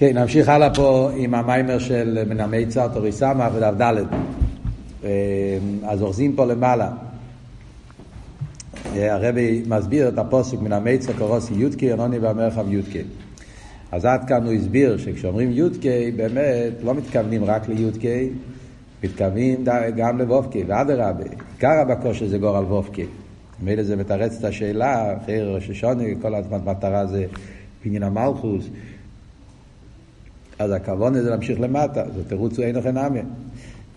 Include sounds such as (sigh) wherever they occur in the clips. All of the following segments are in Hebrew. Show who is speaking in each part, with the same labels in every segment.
Speaker 1: כן, נמשיך הלאה פה עם המיימר של מנעמי צר תורי סמא ודף ד'. אז אוחזים פה למעלה. הרבי מסביר את הפוסק מנעמי צר קורוסי יודקי, ענוני והמרחב יודקי. אז עד כאן הוא הסביר שכשאומרים יודקי, באמת לא מתכוונים רק ליודקי, מתכוונים גם לבובקי, ואדרבה, עיקר הבקוש זה גורל וובקי. ממילא זה מתרץ את השאלה, אחרי ראש השונה, כל הזמן מטרה זה בניין המלכוס. אז הכוון זה להמשיך למטה, זה תירוץ הוא אין לכם אמן.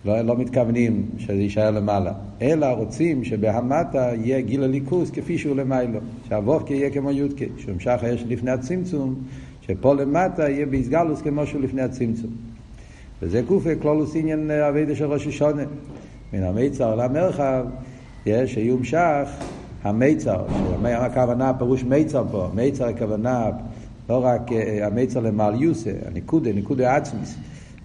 Speaker 1: לא, לא מתכוונים שזה יישאר למעלה, אלא רוצים שבהמטה יהיה גיל הליכוס כפי שהוא למיילו, שהוובקי יהיה כמו יודקי, שהמשך האש לפני הצמצום, שפה למטה יהיה באיסגלוס כמו שהוא לפני הצמצום. וזה קופה כלולוס עניין אבידה של ראש השונה. מן המיצר למרחב, יש שיומשך המיצר, הכוונה, פירוש מיצר פה, מיצר הכוונה לא רק המיצר למעל יוסה, הניקודה, ניקודה עצמיס,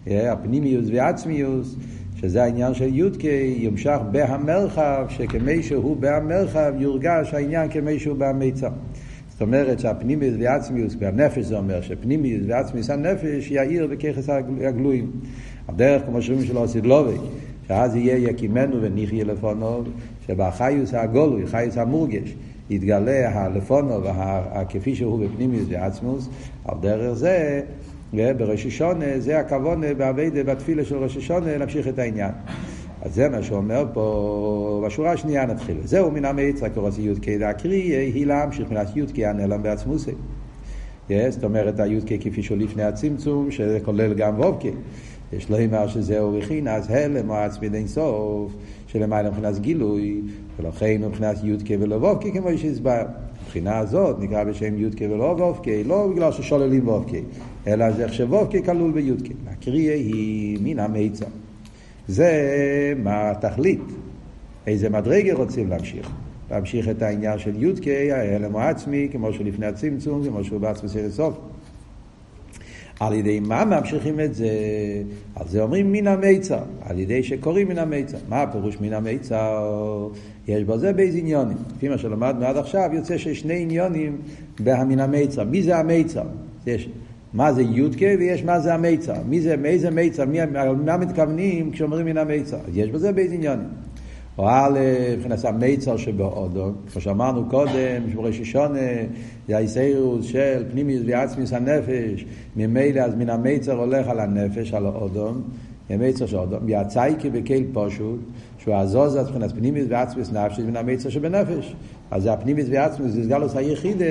Speaker 1: הפנימיוס והעצמיוס, שזה העניין של יודקי, יומשך בהמרחב, שכמי שהוא בהמרחב יורגש העניין כמי שהוא בהמיצר. זאת אומרת שהפנימיוס ועצמיוס, והנפש זה אומר שפנימיוס ועצמיוס הנפש יאיר בככס הגלויים. הדרך, כמו שאומרים שלו סדלובי, שאז יהיה יקימנו ונחיה לפונו, שבחיוס הגולוי, חיוס המורגש, יתגלה הלפונו כפי שהוא בפנימיוס ועצמוס, על דרך זה, בראש השונה, זה הכוון באביידה, בתפילה של ראש השונה, להמשיך את העניין. אז זה מה שאומר פה, בשורה השנייה נתחיל. זהו מן המיצר קורס י"ק דאקריא, היא להמשיך מן הי"ק הנעלם בעצמוסי. זאת אומרת הי"ק כפי שהוא לפני הצמצום, שזה כולל גם וובקי. יש לו אמר שזהו בחינס הלם או עצמי דין סוף, שלמעלה מבחינת גילוי, ולכן מבחינת י"ק ולא וובקי כמו שהסבר. מבחינה הזאת נקרא בשם י"ק ולא וובקי, לא בגלל ששוללים וובקי, אלא זה איך שוובקי כלול בי"ק. הקריאה היא מן המיצר. זה מה התכלית, איזה מדרגה רוצים להמשיך. להמשיך את העניין של י"ק, ההלם העצמי, כמו שלפני הצמצום, כמו שהוא בעצמי סוף. על ידי מה ממשיכים את זה? על זה אומרים מן המיצר, על ידי שקוראים מן המיצר. מה הפירוש מן המיצר? יש בזה באיזה עניונים. לפי מה שלמדנו עד עכשיו, יוצא שיש שני עניונים מן המיצר. מי זה המיצר? יש מה זה יודקה ויש מה זה המיצר. מי זה, מאיזה מיצר, מי, מה מתכוונים כשאומרים מן המיצר. יש בזה באיזה עניונים. או א', מבחינת המיצר שבאודו, כמו שאמרנו קודם, שבראש השונה, זה האיסאירוס של פנימיוס ועצמיוס הנפש, ממילא אז מן המיצר הולך על הנפש, על האודום, המיצר של אודום, יצאיקי בקהיל פשוט, שהוא הזוז מבחינת פנימיוס ועצמיוס נפשי, מן המיצר שבנפש. אז זה הפנימיוס ועצמיוס, זה סגלוס היחידה,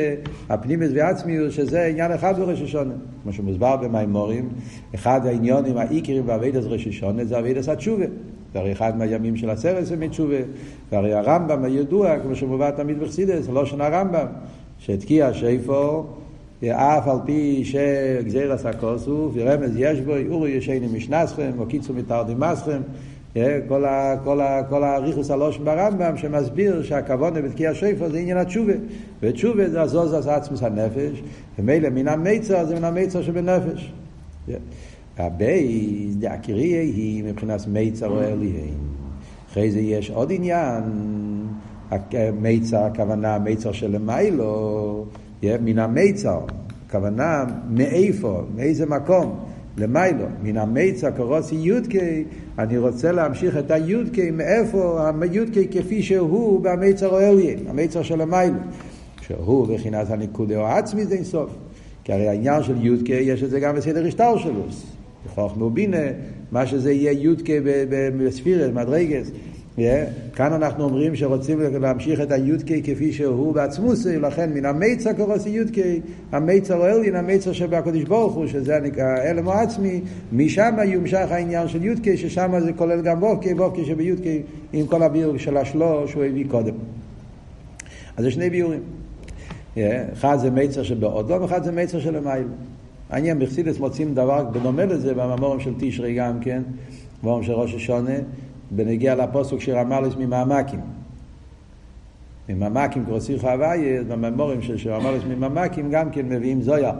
Speaker 1: הפנימיוס ועצמיוס, שזה עניין אחד בראש השונה. כמו שמוסבר במימורים, אחד העניונים העיקרים בעבידת ראש השונה זה עבידת התשובה. זה הרי אחד מהימים של הסרט זה מתשובה. והרי הרמב"ם הידוע, כמו שמובא תמיד בחסידס, לא שנה הרמב"ם, שהתקיע שיפו, אף על פי שגזירס הכוסוף, ורמז יש בו, אורי ישני משנסכם, או קיצור מתרדימסכם, כל, ה, כל, ה, כל הריכוס הלושן ברמב"ם שמסביר שהכוונה בתקיע שיפו זה עניין התשובה. ותשובה זה הזוז עצמוס הנפש, ומילא מן המיצר זה מן המיצר שבנפש. הבייס, דאקריה היא מבחינת מיצר או אליהן. אחרי זה יש עוד עניין, מיצר, הכוונה מיצר של למיילו, מן המיצר, הכוונה מאיפה, מאיזה מקום, למיילו, מן המיצר קורוסי יודקי, אני רוצה להמשיך את היודקי, מאיפה? היודקי כפי שהוא במיצר או אליהן, המיצר של למיילו, שהוא בחינת הניקוד או עצמי זה אינסוף. כי הרי העניין של יודקי יש את זה גם בסדר השטר שלו. חוכמה ובינה, מה שזה יהיה יודקה בספירת, מדרגס. כאן אנחנו אומרים שרוצים להמשיך את היודקה כפי שהוא בעצמוסי, לכן מן המיצר קורסי יודקה, המיצר אלין, המיצר שבקדוש ברוך הוא, שזה נקרא הלם העצמי, משם יומשך העניין של יודקה, ששם זה כולל גם וובקה, וובקה שביודקה עם כל הביור של השלו שהוא הביא קודם. אז זה שני ביורים. אחד זה מיצר שבאודום, אחד זה מיצר של המיילו. העניין בחסידס מוצאים דבר בדומה לזה במאמורים של תשרי גם כן, במאמורים של ראש השונה, בנגיע לפוסק שרמלס ממעמקים. ממעמקים קרוסיך הוויה, במאמורים של שרמלס ממעמקים גם כן מביאים זויה.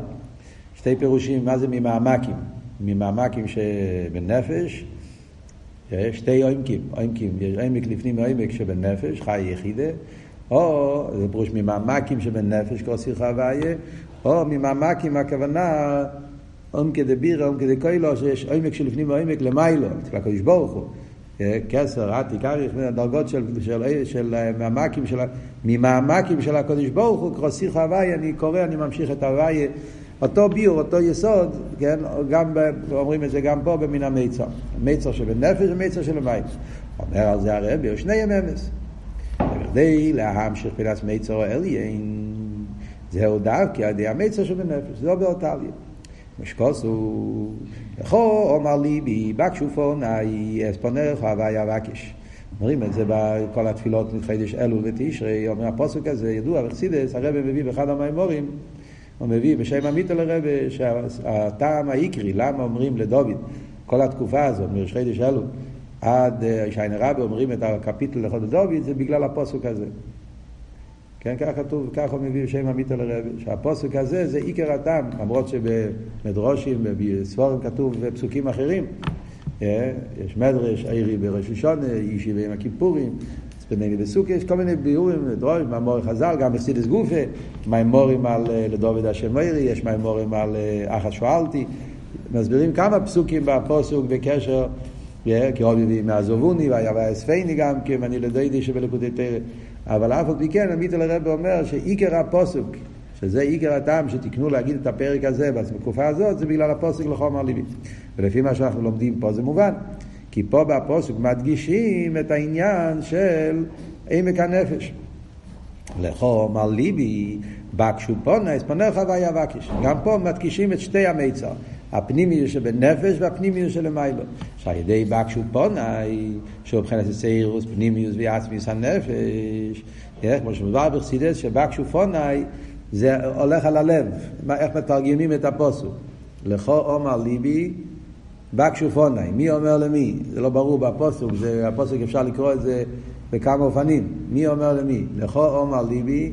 Speaker 1: שתי פירושים, מה זה ממעמקים? ממעמקים שבנפש, שתי עומקים, עומקים, יש עמק לפנים עומק שבנפש, חי יחידה, או זה פירוש ממעמקים שבנפש קרוסיך הוויה, או ממעמקים הכוונה עומקי דבירה, עומקי דקוילו, שיש עומק שלפנים ועומק למיילו, אצל הקדוש ברוך הוא. כסר, עתיק, אריך, מהדרגות של, של, של, של מהמקים של, ממעמקים של הקדוש ברוך הוא, קרוסיך הוויה, אני קורא, אני ממשיך את הוויה, אותו ביור, אותו יסוד, כן, גם, אומרים את זה גם פה במין המיצר, מיצר שבנפש ומיצר של המים. אומר על זה הרבי, שני ימי אמס. בכדי להמשיך פילס מיצר אליין, זהו דווקא על ידי המיצר שבנפש, זה לא באותליה. משקוסו, לכו אומר ליבי, בקשופו נאי, אספונך הוויה וקש. אומרים את זה בכל התפילות מחידש אלול ותשרי, אומר הפוסק הזה, ידוע בחסידס, הרבי מביא באחד המימורים, הוא מביא בשם עמית לרבי, שהטעם העיקרי, למה אומרים לדוד, כל התקופה הזאת, מראש חידש אלול, עד שיינה רבי אומרים את הקפיטל לכל דוד, זה בגלל הפוסק הזה. כן, כך כתוב, כך הוא מביא בשם עמית לרבי, שהפוסק הזה זה עיקר הטעם, למרות שבמדרושים, בספורים כתוב בפסוקים אחרים. יש מדרש, עירי בראש השונה, אישי ביום הכיפורים, ספנני בסוכה, יש כל מיני ביורים, דרוש, מאמורי חז"ל, גם בסידס גופה, מימורים על לדוד השם מאירי, יש מימורים על אחת שואלתי, מסבירים כמה פסוקים בפוסוק בקשר, כי מביא מעזובוני, והיה ואספני גם, כי אני לדיידי שבלקוטי תרא. אבל אף על פי כן, עמית אל הרב אומר שעיקר הפוסוק, שזה עיקר הטעם שתקנו להגיד את הפרק הזה בתקופה הזאת, זה בגלל הפוסק לחומר ליבי. ולפי מה שאנחנו לומדים פה זה מובן. כי פה בפוסק מדגישים את העניין של עמק הנפש. לחומר ליבי, בקשו פונס, פונך והיה בקש. גם פה מדגישים את שתי המיצר. הפנימיות שבנפש והפנימיות שלמיילו. שעל ידי בקשו פונאי, שהוא מבחינת סיירוס, פנימיוס ועצמיוס הנפש, כמו שמדבר בחסידס, שבקשו פונאי זה הולך על הלב, איך מתרגמים את הפוסוק. לכו עומר ליבי, בקשו פונאי. מי אומר למי? זה לא ברור בפוסוק, זה, הפוסק אפשר לקרוא את זה בכמה אופנים. מי אומר למי? לכו עומר ליבי,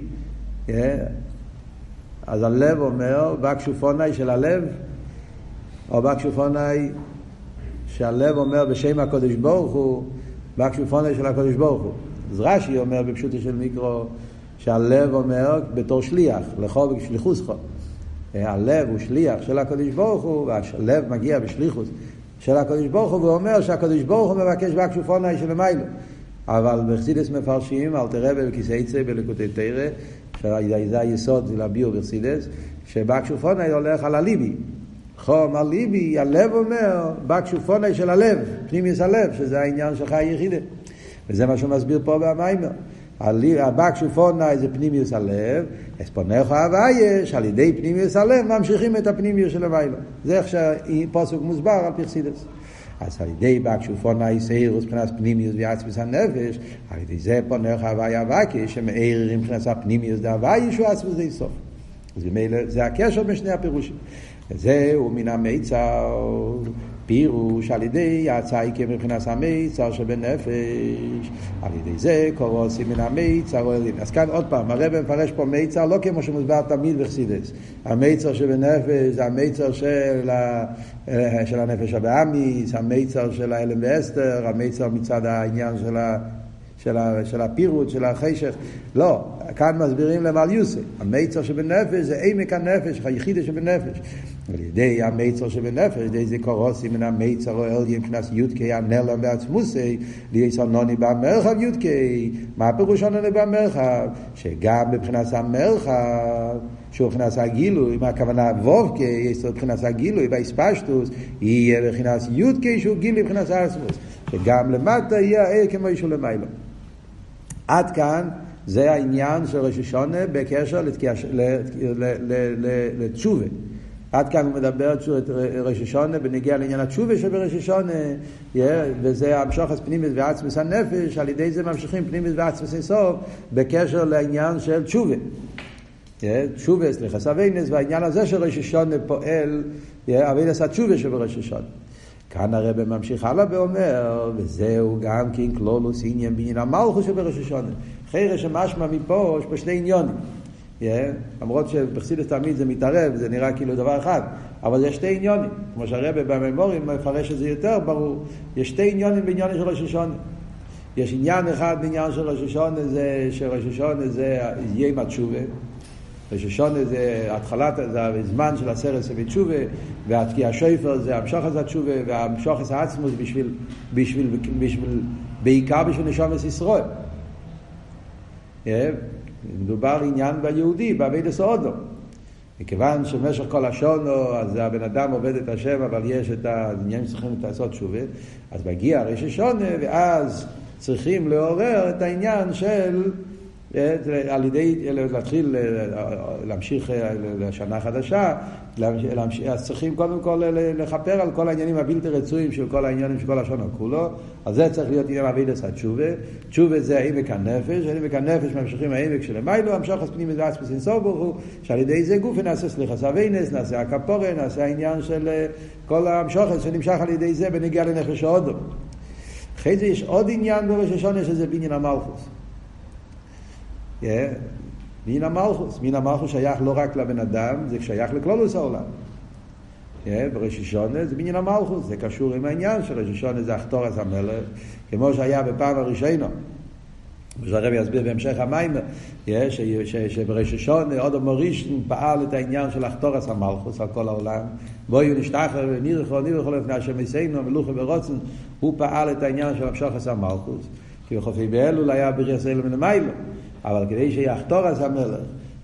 Speaker 1: אז הלב אומר, בקשו פונאי של הלב, או בקשופונאי שהלב אומר בשם הקודש ברוך הוא, בקשופונאי של הקודש ברוך הוא. אז רש"י אומר בפשוטו של מיקרו שהלב אומר בתור שליח, לכו בשליחוסכו. הלב הוא שליח של הקודש ברוך הוא, והלב מגיע בשליחוס של הקודש ברוך הוא, והוא אומר שהקודש ברוך הוא מבקש בקשופונאי של מיילו. אבל בחסידס מפרשים, אל תראה בכיסא יצא בלקוטי תרא, שזה היסוד של הביור בחסידס, שבקשופונאי הולך על הליבי. חום על ליבי, הלב אומר, בקשופוני של הלב, פנימיוס הלב, שזה העניין שלך היחידה. וזה מה שהוא מסביר פה במיימר. הבקשופוני זה פנימיוס הלב, אז פונך הווייש, על ידי פנימיוס הלב ממשיכים את הפנימיוס של הוויילה. זה איך שהפוסק מוסבר על פרסידס. אז על ידי בקשופוני סיירוס מבחינת פנימיוס ועצמוס הנפש, על ידי זה פונך הוויה וקש, שמערערים מבחינת הפנימיוס דהוויה שהוא עצמוס די סוף. אז ממילא זה הקשר בין שני הפירושים. וזהו מן המיצר, פירוש על ידי הצייקה מבחינת המיצר שבנפש, על ידי זה קורוסים מן המיצר אוהלים. אז כאן עוד פעם, הרב מפרש פה מיצר לא כמו שמוסבר תמיד בחסידס. המיצר שבנפש זה המיצר של, ה... של הנפש הבאמיס, המיצר של האלם ואסתר, המיצר מצד העניין של ה... של, ה, של הפירוט, של החשך. לא, כאן מסבירים להם על יוסי. המיצר שבנפש זה עמק הנפש, היחידה שבנפש. על ידי המיצר שבנפש, על ידי זה קורוסים מן המיצר או אלגים כנס יודקי הנלם בעצמוסי, ליסר נוני במרחב יודקי. מה הפירוש הנוני במרחב? שגם מבחינת המרחב, שהוא מבחינת הגילוי, מה הכוונה וובקי, יש מבחינת הגילוי, באספשטוס, יהיה מבחינת יודקי שהוא גילוי מבחינת העצמוס. שגם למטה יהיה כמו אישו למיילו. עד כאן זה העניין של ראש השונה בקשר לתשובה. עד כאן הוא מדבר את ראש השונה בנגיע לעניין התשובה שבראש השונה, וזה המשוך פנימיס ועצמס הנפש, על ידי זה ממשיכים פנימיס ועצמס אינסוף בקשר לעניין של תשובה. תשובה, סליחה, סבינס, והעניין הזה של ראש השונה פועל, אבינס התשובה שבראש השונה. כאן הרב ממשיך הלאה ואומר, וזהו גם כן כלולוס עניין בעניין המלכוס שבראש השונה. חרש שמשמע מפה, יש פה שני עניונים. Yeah, למרות שבחסידס תמיד זה מתערב, זה נראה כאילו דבר אחד, אבל יש שתי עניונים. כמו שהרבא בממורים מפרש את זה יותר ברור, יש שתי עניונים בעניינים של ראש השונה. יש עניין אחד בעניין של ראש השונה, זה שראש השונה זה יהיה עם התשובה. ראש השונה זה התחלת, זה הזמן של הסרט סביב תשובה, והתקיע שויפר זה המשוך הזה תשובה, והמשוך הזה עצמו זה בשביל, בשביל, בשביל, בעיקר בשביל נשומת ישראל. מדובר עניין ביהודי, בעביד הסעודו. מכיוון שבמשך כל השונו, אז הבן אדם עובד את השם, אבל יש את העניינים שצריכים לעשות תשובה, אז מגיע ראש השונה, ואז צריכים לעורר את העניין של על ידי להתחיל להמשיך לשנה חדשה, אז צריכים קודם כל לכפר על כל העניינים הבלתי רצויים של כל העניינים של כל השנה כולו, אז זה צריך להיות עניין אבידס התשובה, תשובה זה העמק הנפש, העמק הנפש ממשיכים העמק של המיילו, המשוך פנימי ועצמס אינסוף ברוך הוא, שעל ידי זה גופי נעשה סליחה סבינס, נעשה הכפורה, נעשה העניין של כל המשוכת שנמשך על ידי זה בנגיע לנפש ההודו. אחרי זה יש עוד עניין בראש השונה שזה בניין המלכוס. מן המלכוס. מן המלכוס שייך לא רק לבן אדם, זה שייך לכלולוס העולם. בראש השונה זה בניין המלכוס, זה קשור עם העניין השונה זה אחתורס המלך, כמו שהיה בפעם הראשונה. ושהרבי יסביר בהמשך המים, שבראש השונה עוד המורישן פעל את העניין של אחתורס המלכוס על כל העולם. בואי נשתחרר ונירכו נירכו לפני השם יסיינו מלוכה ורוצן, הוא פעל את העניין של המשוכס המלכוס. כי בחופי באלול היה בריאס אלו מן המיילו. אבל כדי שיחתור אז המלך,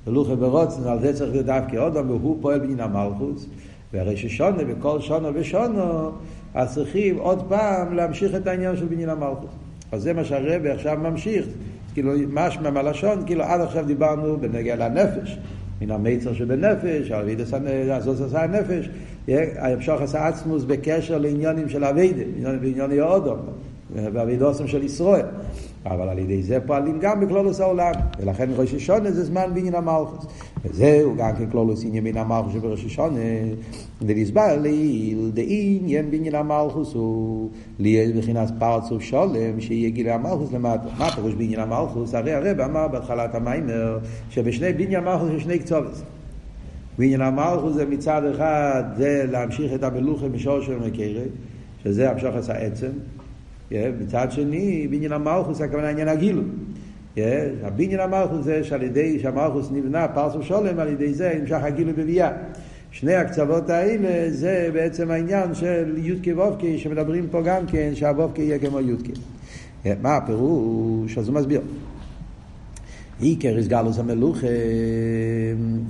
Speaker 1: ולוכה ברוצן, על זה צריך דווקא אודם, והוא פועל בעניין המלכוס, והרי ששונה וכל שונה ושונו, אז צריכים עוד פעם להמשיך את העניין של בניין המלכוס. אז זה מה שהרבי עכשיו ממשיך, כאילו משמע מהלשון, כאילו עד עכשיו דיברנו בנגיע לנפש, מן המיצר שבנפש, אבידס הזוז עשה הנפש, המשוך עשה עצמוס בקשר לעניונים של אבידה, בענייני אודום, באבידוסם של ישראל. אבל על ידי זה פועלים גם בכלולוס העולם, ולכן ראש השונה זה זמן בעניין המלכוס. וזהו גם כן כלולוס עניין בין המלכוס שבראש השונה, ולהסבר לעיל דעניין בעניין המלכוס הוא ליאל מבחינת פרצוף שולם, שיהיה גילי המלכוס למטה. מה פירוש בעניין המלכוס? הרי הרב אמר בהתחלת המיימר, שבשני בעניין המלכוס יש שני קצובס. בעניין המלכוס זה מצד אחד, זה להמשיך את המלוכה משור של מקרה, שזה המשוך עשה עצם. מצד שני, בניין המלכוס, הכוונה עניין הגילוי. הבניין המלכוס זה שעל ידי שהמלכוס נבנה פרסו שולם, על ידי זה נמשך הגילוי בביאה. שני הקצוות האלה זה בעצם העניין של יודקי וובקי שמדברים פה גם כן שהוובקי יהיה כמו יודקי. מה הפירוש? אז הוא מסביר. עיקר איסגלוס המלוכה,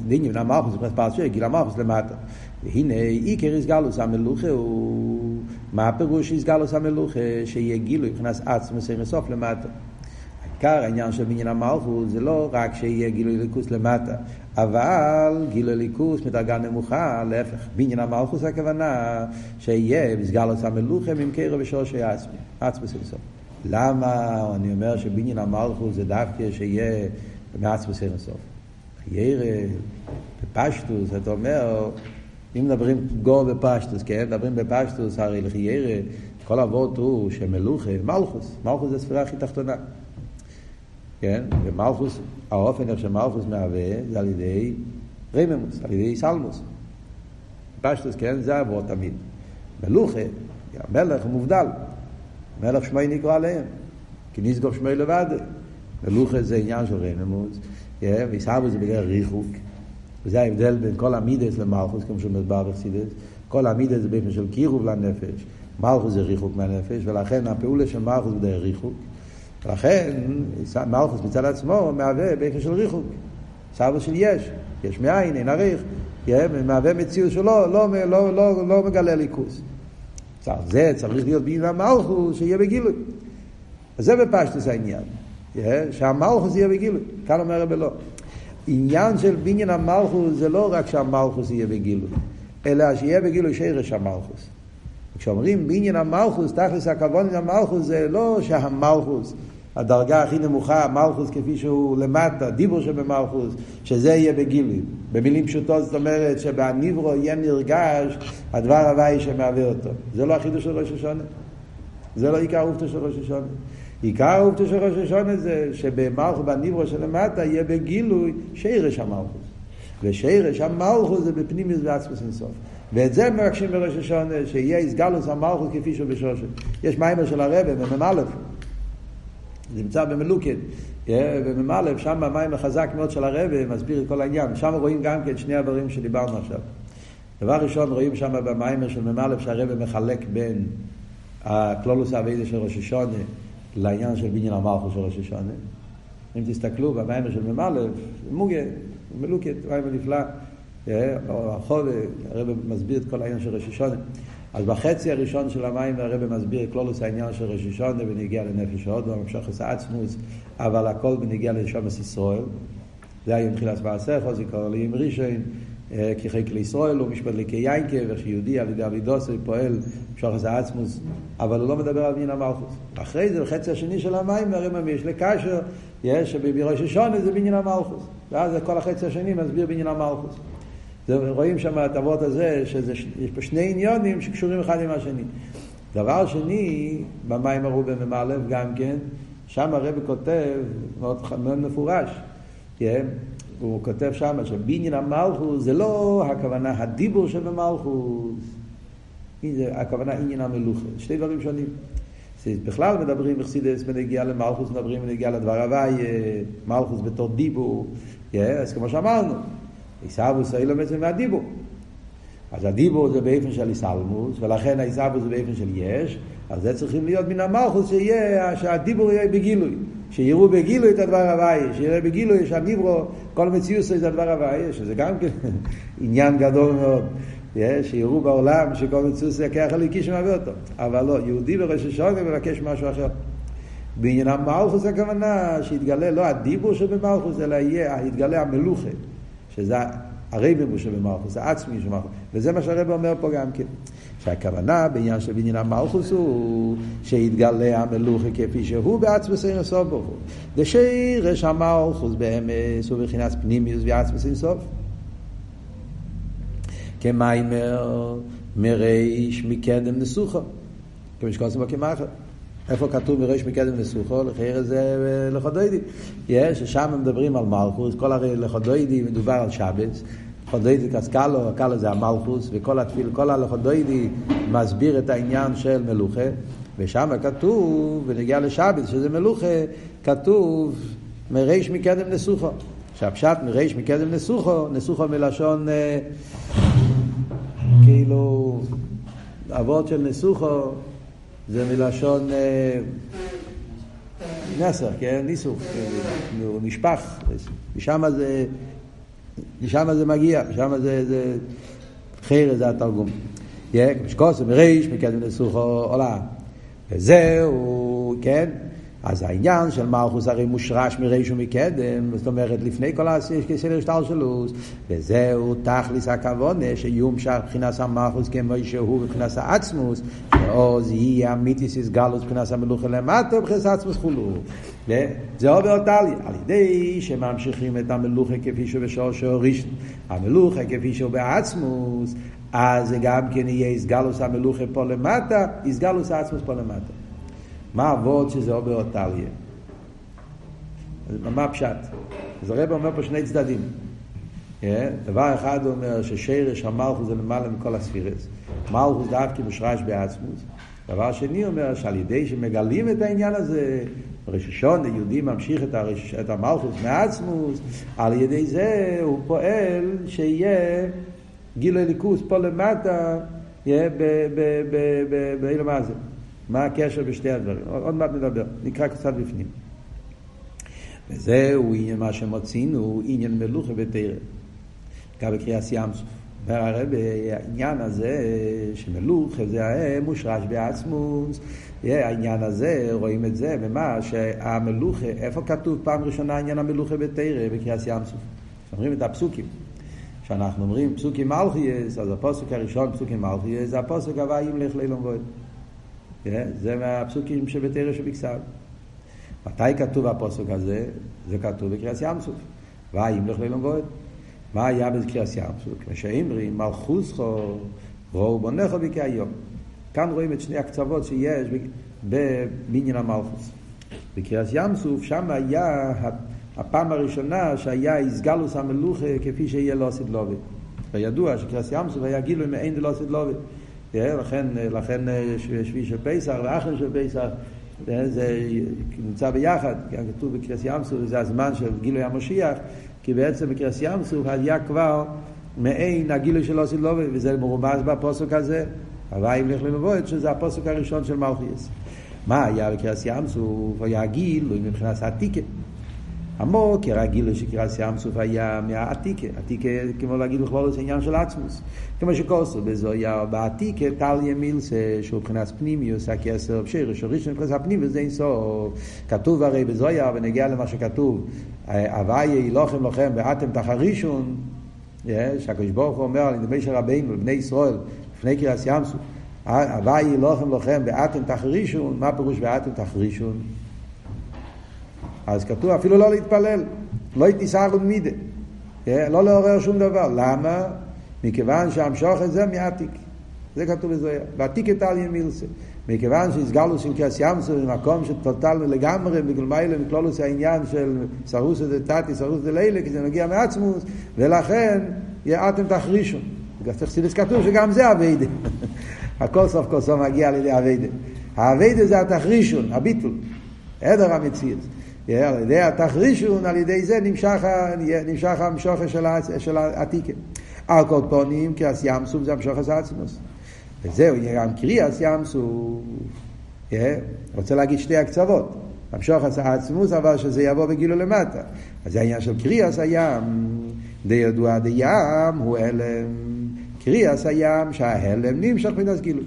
Speaker 1: ועניין המלכוס, זה פרסו, גיל המלכוס למטה. והנה עיקר איסגלוס המלוכה הוא מה הפירוש איסגלוס המלוכה גילוי מבחינת עצמוס אינסוף למטה. העיקר העניין של בניין המלכות זה לא רק שיהיה גילוי ליכוס למטה, אבל גילוי ליכוס מדרגה נמוכה, להפך, בניין המלכות הכוונה שיהיה בסגלוס המלוכה ממקרו ושורשי עצמי, עצמוס אינסוף. למה אני אומר שבניין המלכות זה דווקא שיהיה מעצמוס אינסוף? חיירה, בפשטוס, אתה אומר, אם מדברים גו בפשטוס, כן? מדברים בפשטוס, הרי לחיירה, כל אבות הוא שמלוכה, מלכוס, מלכוס זה הספירה הכי תחתונה. כן? ומלכוס, האופן איך שמלכוס מהווה זה על ידי רממוס, על ידי סלמוס. פשטוס, כן? זה אבות תמיד. מלוכה, המלך מובדל. מלך שמי נקרא עליהם. כי נסגור שמי לבד. מלוכה זה עניין של רממוס, ויסבו זה בגלל ריחוק. וזה ההבדל בין כל המידס למלכוס, כמו שמדבר בחסידס. כל המידס זה באופן של קירוב לנפש. מלכוס זה ריחוק מהנפש, ולכן הפעולה של מלכוס זה ריחוק. ולכן מלכוס מצד עצמו מהווה באופן של ריחוק. סבו של יש, יש מאין, אין עריך. מהווה מציאות שלא לא, לא, לא, לא, לא מגלה ליכוס. זה צריך להיות בעניין המלכוס, שיהיה בגילוי. אז זה בפשטוס העניין. שהמלכוס יהיה בגילוי. כאן אומר רבי לא. עניין של בניין המלכוס זה לא רק שהמלכוס יהיה בגילוי, אלא שיהיה בגילוי שרש המלכוס. כשאומרים בניין המלכוס, תכלס הכבוד עם המלכוס זה לא שהמלכוס, הדרגה הכי נמוכה, המלכוס כפי שהוא למטה, דיבור שבמלכוס, שזה יהיה בגילוי. במילים פשוטות זאת אומרת שבניברו יהיה נרגש הדבר הוואי שמהווה אותו. זה לא החידוש של ראש השונה. זה לא עיקר אופתו של ראש השונה. עיקר אופתו של ראש השונה זה שבמלכות, בניברו שלמטה, יהיה בגילוי שירש המלכות. ושירש המלכות זה בפנימיוס ועצמוס אינסוף. ואת זה מבקשים בראש השונה, שיהיה איסגלוס המלכות כפי שהוא בשושן. יש מיימר של הרב, מ"א, זה נמצא במלוקת, בממלא, שם המים החזק מאוד של הרבה מסביר את כל העניין. שם רואים גם כן שני הדברים שדיברנו עכשיו. דבר ראשון, רואים שם במיימר של ממלא שהרבה מחלק בין הכלולוס האביידה של ראש השונה לעניין של בניין המלכו של ראש השונה. אם תסתכלו במיימר של ממלא, מוגה, מלוקת, מיימר נפלא. החוב, הרב מסביר את כל העניין של ראש השונה. אז בחצי הראשון של המים הרב מסביר כלולוס העניין של ראש השונה ונגיע לנפש ההודו, המשוכס העצמוס, אבל הכל בנגיע לשומס ישראל. זה היה עם תחילת מעשיך, זיכרון לי עם ראשון, כי חיק לישראל הוא משפט לי כיינקה, ואיך שיהודי על ידי אבידוסי פועל משוכס העצמוס, אבל הוא לא מדבר על מין המלכוס. אחרי זה, בחצי השני של המים, הרב ממש לקשר, יש שבראש השונה זה בניין המלכוס. ואז כל החצי השני מסביר בניין המלכוס. רואים שם את הוות הזה, שיש פה שני עניונים שקשורים אחד עם השני. דבר שני, במים הרובה ממלא גם כן, שם הרב כותב מאוד, מאוד מפורש, כן? הוא כותב שם שבניין המלכוס זה לא הכוונה הדיבור שבמלכוס, הכוונה עניין המלוכה, שתי דברים שונים. בכלל מדברים בחסידס בנגיעה למלכוס, מדברים בנגיעה לדבר הוואי, מלכוס בתור דיבור, אז כמו שאמרנו, עיסאוווס אילו בעצם מהדיבור. אז הדיבור זה באופן של איסלמוס, ולכן העיסאוווס זה באופן של יש, אז זה צריכים להיות מן המלכוס שיהיה, שהדיבור יהיה בגילוי. שיראו בגילוי את הדבר הוואי, שיראה בגילוי שהדיברו, כל מציאות זה הדבר הוואי, שזה גם כן (laughs) עניין גדול מאוד. שיראו בעולם שכל מציאות זה ככה הליקי שמביא אותו. אבל לא, יהודי בראש השונה מבקש משהו אחר. בעניין המלכוס הכוונה שיתגלה לא הדיבור שבמלכוס, אלא יהיה, יתגלה המלוכה. שזה הרבי במלכוס, העצמי של מלכוס. וזה מה שהרבי אומר פה גם כן. שהכוונה בעניין של בניין המלכוס הוא שיתגלה המלוכה כפי שהוא בעצמס אין סוף ברוך הוא. דשירש המלכוס באמס הוא בחינת פנימיוס ועצמס אין סוף. כמיימר מריש מקדם נסוכו. כמו שקוראים בו כמאחר. איפה כתוב מריש מקדם נסוכו? לחייר זה לכודוידי. ששם מדברים על מלכוס, כל הרי לכודוידי מדובר על שבס. לכודוידי קסקלו, הקלו זה המלכוס, וכל התפיל, כל הלכודוידי מסביר את העניין של מלוכה. ושם כתוב, ונגיע לשבס, שזה מלוכה, כתוב מריש מקדם נסוכו. שהפשט מריש מקדם נסוכו, נסוכו מלשון כאילו אבות של נסוכו זה מלשון נסר, כן? ניסוך, הוא נשפך, משם זה, משם זה מגיע, משם זה, זה חרא זה התרגום. משקוס מריש, מקדם נסוכו עולה. וזהו, כן? אז העניין של מלכוס הרי מושרש מריש ומקדם, זאת אומרת לפני כל הסדר השתלשלוס, וזהו תכליס הכוונה שיומשך מבחינת המלכוס כמו שהוא מבחינת העצמוס, ועוז יהיה אמיתיס איסגלוס מבחינת המלוכה למטה מבחינת העצמוס חולו. וזה עובר טלי, על ידי שממשיכים את המלוכה כפי שהוא בשורשו ראשון, המלוכה כפי שהוא בעצמוס, אז זה גם כן יהיה איסגלוס המלוכה פה למטה, איסגלוס העצמוס פה למטה. מה הוורד שזה עובר אותליה? מה הפשט? אז הרב אומר פה שני צדדים. Yeah, דבר אחד הוא אומר ששרש המלכוס זה למעלה מכל הספירס. מלכוס דווקא מושרש בעצמוס. דבר שני אומר שעל ידי שמגלים את העניין הזה, רששון, יהודי ממשיך את, הרש... את המלכוס מעצמוס, על ידי זה הוא פועל שיהיה גילוי ליכוס פה למטה, יהיה באילו מה זה. מה הקשר בשתי הדברים? עוד מעט נדבר, נקרא קצת בפנים. וזהו עניין מה שמוצאינו, עניין מלוכה בתרא. גם בקריאת ים סוף. אומר הרב, העניין הזה שמלוכה זה מושרש בעצמוס, העניין הזה, רואים את זה, במה שהמלוכה, איפה כתוב פעם ראשונה עניין המלוכה בתרא בקריאת ים סוף? אומרים את הפסוקים. כשאנחנו אומרים פסוקים מלכייס, אז הפסוק הראשון, פסוקים מלכייס, זה הפסוק הבא ימלך לילום בויד. זה מהפסוקים שבתרא שבכסל. מתי כתוב הפסוק הזה? זה כתוב בקריאת ים סוף. וימלך לילום בויד. מה היה בקריאת ים סוף? כשאמרים מלכוסכו ראו בונכו בקי היום. כאן רואים את שני הקצוות שיש בבניין המלכוס. בקריאת ים סוף, שם היה הפעם הראשונה שהיה איסגלוס המלוכה כפי שיהיה לא עשית לובי. וידוע שקריאת ים סוף היה גילוי מעין דלא עשית לובי. לכן, לכן שביעי של פסח ואחר של פסח זה נמצא ביחד, גם כתוב בקריאס ים סוף, זה הזמן של גילוי המשיח, כי בעצם בקריאס ים סוף היה כבר מעין הגילוי של אוסי לובי, וזה מרומז בפוסק הזה, הוואי ימלך למבואת, שזה הפוסק הראשון של מלכיאס. מה היה בקריאס ים סוף? היה גילוי מבחינת העתיקה. עמוק, של קריאס ים סוף היה מהעתיקה. עתיקה, כמו להגיד בכלול, זה עניין של עצמוס. כמו שקוסו בזויה בעתיקה, טל ימילס, שהוא מבחינת פנימיוס, הכסר, שרש, ראשון מבחינת הפנימיוס, זה אינסוף. כתוב הרי בזויה, ונגיע למה שכתוב, הוויה יילוכם לכם ואתם תחרישון, שהקדוש ברוך הוא אומר על ידי של רבינו, לבני ישראל, לפני קריאס ים סוף, הוויה יילוכם לכם ואתם תחרישון, מה פירוש ואתם תחרישון? אז כתוב אפילו לא להתפלל, לא תיסערו מידה, לא לעורר שום דבר. למה? מכיוון שהמשוך את זה מעתיק. זה כתוב בזה, ועתיק את על ימילסה. מכיוון שהסגלו של כס ימסו במקום שטוטלנו לגמרי, בגלל מיילה מכלולוס העניין של סרוסא דתתי, סרוסא דלילה, כי זה מגיע מעצמוס, ולכן אתם תחרישו. בחסידס כתוב שגם זה אביידה. (laughs) הכל סוף כל סוף מגיע על ידי אביידה. האביידה זה התחרישון, הביטול, עדר המציאות. על ידי התחרישון, על ידי זה נמשך, נמשך המשוכר של, של העתיקה. על כל פונים, אז ים סוף זה המשוכר של עצמוס. וזהו, גם קריאס ים סוף. רוצה להגיד שתי הקצוות. המשוך עשה עצמוס, אבל שזה יבוא בגילו למטה. אז העניין של קריאס הים, די ידוע די ים הוא הלם. קריאס הים שההלם נמשך מן הסגילו.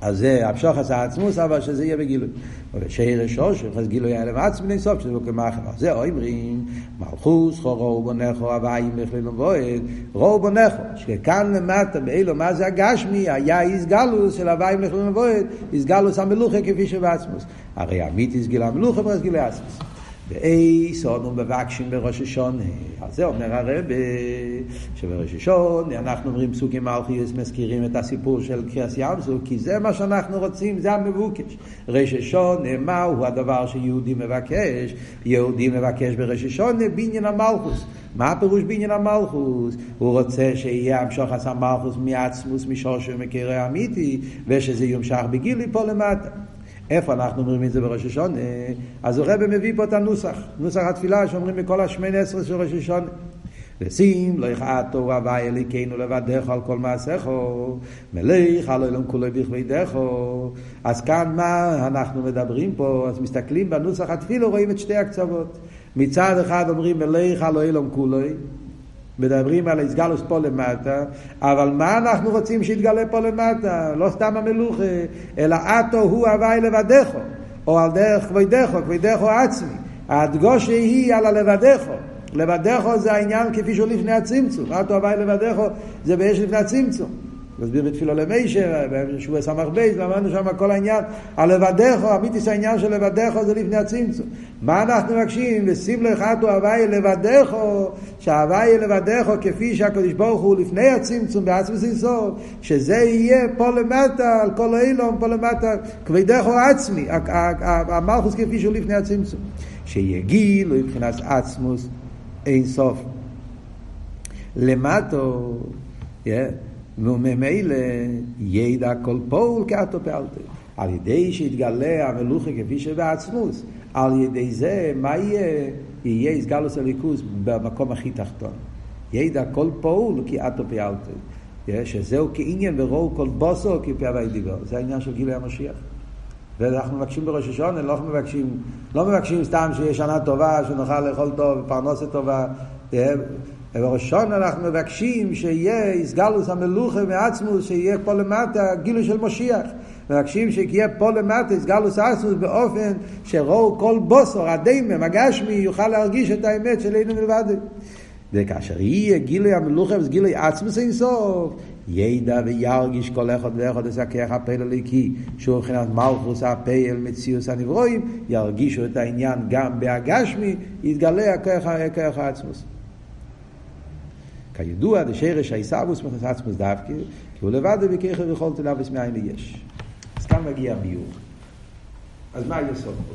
Speaker 1: אז זה המשוך עשה עצמוס, אבל שזה יהיה בגילוי. ושרש אושר, אז גילוי לבד עצמי סוף, שזה לא כמחר. זה אומרים, מלכוס חו ראו בונכו, הוואים לכליל ובועד, ראו בונכו, שכאן למטה, באילו, מה זה הגשמי, היה איסגלוס של הוואים לכליל ובועד, איסגלוס המלוכה כפי שבעצמוס. הרי עמית איסגיל המלוכה ואיסגיל עצמוס. ואיס אנו מבקשים בראש השונה. אז זה אומר הרב שבראש השונה אנחנו אומרים פסוקים מלכיוס מזכירים את הסיפור של קריאס ים סוף כי זה מה שאנחנו רוצים, זה המבוקש. ראש השונה, מהו הדבר שיהודי מבקש? יהודי מבקש בראש השונה בעניין המלכוס. מה הפירוש בעניין המלכוס? הוא רוצה שיהיה המשוך עשה מלכוס מעצמוס, משורש ומקרה אמיתי, ושזה יומשך בגילי פה למטה. איפה אנחנו אומרים את זה בראש השונה? אז הרב מביא פה את הנוסח, נוסח התפילה שאומרים בכל השמונה עשרה של ראש השונה. ושים לא יכעתו רבי אליקנו לבדך על כל מעשיכו, מליך על אלום כולו בכבדךו. אז כאן מה אנחנו מדברים פה? אז מסתכלים בנוסח התפילה, רואים את שתי הקצוות. מצד אחד אומרים מליך על אלום כולו, מדברים על הסגלוס פה למטה, אבל מה אנחנו רוצים שיתגלה פה למטה? לא סתם המלוכה, אלא עתו הוא הוואי לבדךו, או על דרך כבודךו, כבודךו עצמי. ההדגושה היא על הלבדךו. לבדךו זה העניין כפי שהוא לפני הצמצום. עתו הוואי לבדךו זה באש לפני הצמצום. מסביר בתפילו למיישר, בשבוע סמ"ך בייס, ואמרנו שם כל העניין, על לבדךו, אמיתיס העניין של לבדךו זה לפני הצמצום. מה אנחנו מבקשים? ושים לו אחד הוא הוואי לבדךו, שהוואי לבדךו כפי שהקדוש ברוך הוא לפני הצמצום, בעצמוס אינסוף, שזה יהיה פה למטה, על כל אילום, פה למטה, כבדךו עצמי, המלכוס כפי שהוא לפני הצמצום. שיהיה גילו מבחינת עצמוס אינסוף. למטו, yeah. וממילא ידע כל פועל כאתו פעלתו. על ידי שיתגלה המלוכה כפי שבעצמוס, על ידי זה, מה יהיה? יהיה איסגלוס הליכוס במקום הכי תחתון. ידע כל פועל כי אתו פעלתו. שזהו כעניין ורואו כל בוסו כפעבי דיבר. זה העניין של גילוי המשיח. ואנחנו מבקשים בראש השונה, לא מבקשים, לא מבקשים סתם שיהיה שנה טובה, שנוכל לאכול טוב, פרנסה טובה. ובראשון אנחנו מבקשים שיהיה איסגלוס המלוכה מעצמוס, שיהיה פה למטה גילוי של משיח. מבקשים שיהיה פה למטה איסגלוס עצמוס באופן שרואו כל בוסור, הדיימם, הגשמי, יוכל להרגיש את האמת של אינו מלבד. וכאשר יהיה גילוי המלוכה וגילוי עצמוס אינסוף, ידע וירגיש כל אחד ואחד לזכח הפעל הליקי, שהוא מבחינת מלכוס הפעל מציאוס הנברואים, ירגישו את העניין גם בהגשמי, יתגלה הכוח העצמוס. כידוע, דשרש העיסאוווס מכנס עצמוס דווקא, כי הוא לבד וככה יכולת להבס מאין יש. אז כאן מגיע הביור. אז מה היסוד פה?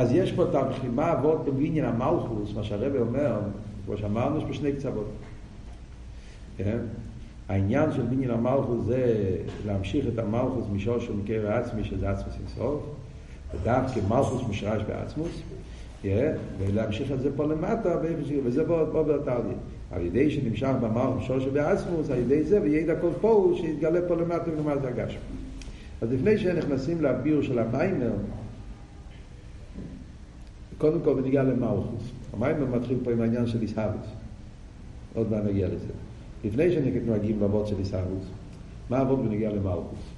Speaker 1: אז יש פה את המחימה אבות בעניין המלכוס, מה שהרבא אומר, כמו שאמרנו, יש פה שני קצוות. כן? העניין של בניין המלכוס זה להמשיך את המלכוס משור של מקר העצמי, שזה עצמוס אינסוף, ודווקא מלכוס מושרש בעצמוס, ולהמשיך את זה פה למטה, וזה בוא באותליה. על ידי שנמשך במלכוס משור שבעצמוס, על ידי זה, וידע כל פה, שיתגלה פה למטה ולמטה הגשם. אז לפני שנכנסים לביור של המיימר, קודם כל בניגע למלכוס. המיימר מתחיל פה עם העניין של איסהבוס. עוד מעט נגיע לזה. לפני שנגיעים לאבות של איסהבוס, מה אבות בניגע למלכוס?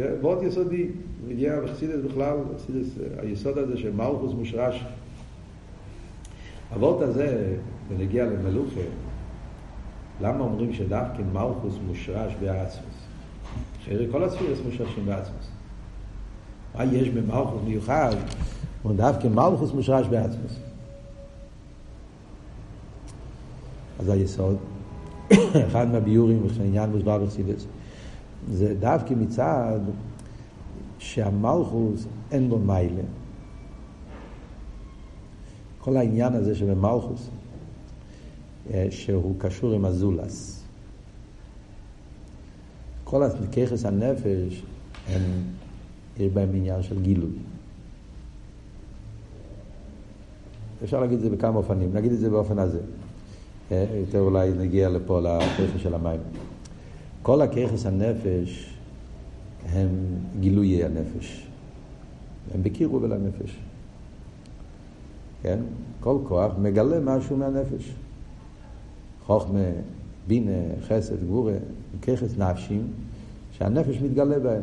Speaker 1: זה אבות יסודי, מגיע בחסידס בכלל, בחסידס, היסוד הזה של מלכוס מושרש. אבות הזה, בנגיע למלוכה, למה אומרים שדווקא מלכוס מושרש בעצמוס? אחרי כל הספירס מושרשים בעצמוס. מה יש במלכוס מיוחד? ודווקא מלכוס מושרש בעצמוס. אז היסוד, (coughs) אחד מהביורים העניין מוסבר בחסידס, זה דווקא מצד שהמלכוס אין בו מיילה. כל העניין הזה שבמלכוס, שהוא קשור עם הזולס. כל הככס הנפש, הם, יש בהם עניין של גילוי. אפשר להגיד את זה בכמה אופנים, נגיד את זה באופן הזה. יותר אולי נגיע לפה לככס של המים. כל הככס הנפש הם גילויי הנפש. הם בקירוב אל הנפש. כן? כל כוח מגלה משהו מהנפש. חוכמה, בינה, חסד, גבורה, ככס נפשים, שהנפש מתגלה בהם.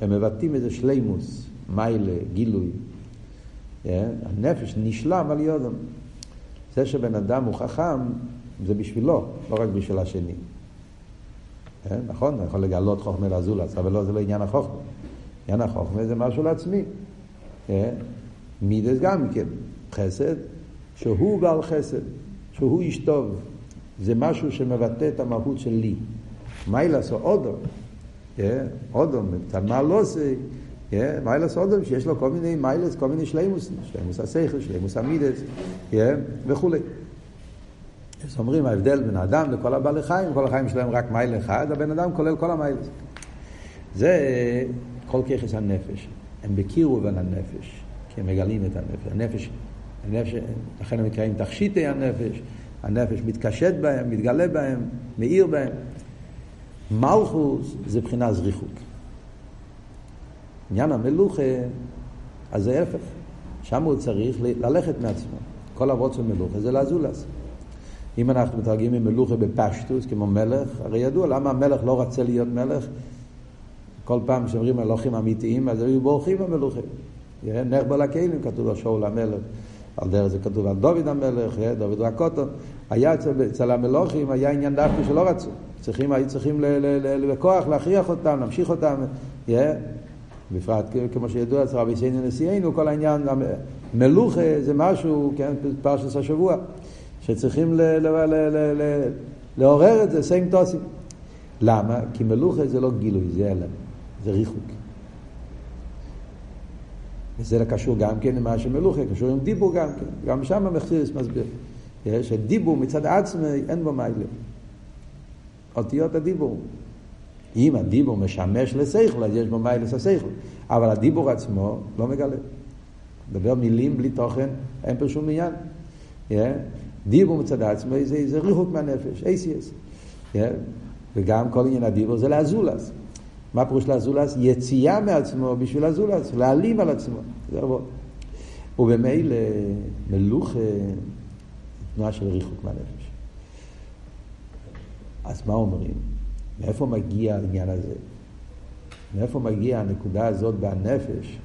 Speaker 1: הם מבטאים איזה שלימוס, מיילה, גילוי. הנפש נשלם על יודם. זה שבן אדם הוא חכם, זה בשבילו, לא רק בשביל השני. נכון, אני יכול לגלות חוכמה לזולס, אבל לא, זה לא עניין החוכמה. עניין החוכמה זה משהו לעצמי. מידס גם כן, חסד, שהוא בעל חסד, שהוא איש טוב. זה משהו שמבטא את המהות של לי. מה לעשות אודום? אודום, מצד מה לא עושה? מיילס אודום שיש לו כל מיני מיילס, כל מיני שלימוס, שלימוס השכל, שלימוס המידס, וכולי. אז אומרים ההבדל בין האדם לכל הבעלי חיים, כל החיים שלהם רק מייל אחד, הבן אדם כולל כל המיילס. זה כל ככס הנפש. הם בקירוב על הנפש, כי הם מגלים את הנפש. הנפש, הנפש לכן הם נקראים תכשיטי הנפש, הנפש מתקשט בהם, מתגלה בהם, מאיר בהם. מלכוס זה בחינה זריחוק. עניין המלוכה, אז זה ההפך. שם הוא צריך ללכת מעצמו. כל אבות של מלוכה זה לאזולס. אם אנחנו מתרגמים מלוכה בפשטוס, כמו מלך, הרי ידוע למה המלך לא רצה להיות מלך. כל פעם שאומרים מלוכים אמיתיים, אז היו בורחים המלוכים. נך בלקהילים כתוב על שאול המלך. על דרך זה כתוב על דוד המלך, דוד הקוטון. היה אצל, אצל המלוכים, היה עניין דווקא שלא רצו. צריכים, היו צריכים בכוח להכריח אותם, להמשיך אותם. בפרט כמו שידוע אצל רבי סייני נשיאנו, כל העניין, מלוכה זה משהו, כן, פרשת השבוע, שצריכים לעורר את זה, סיים טוסים. למה? כי מלוכה זה לא גילוי, זה הלם, זה ריחוק. וזה קשור גם כן למה שמלוכה, קשור עם דיבור גם כן, גם שם המחסירס מסביר. שדיבור מצד עצמי אין בו מיילה. אותיות הדיבור. אם הדיבור משמש לשכל, אז יש בו מיילס השכל. אבל הדיבור עצמו לא מגלה. מדבר מילים בלי תוכן, אין פה שום עניין. Yeah. דיבור מצד עצמו זה, זה ריחוק מהנפש, ACS. Yeah. וגם כל עניין הדיבור זה לאזולס. מה פירוש לאזולס? יציאה מעצמו בשביל אזולס, להעלים על עצמו. זה רבות. ובמילא מלוכה תנועה של ריחוק מהנפש. אז מה אומרים? מאיפה מגיע העניין הזה? מאיפה מגיע הנקודה הזאת בנפש,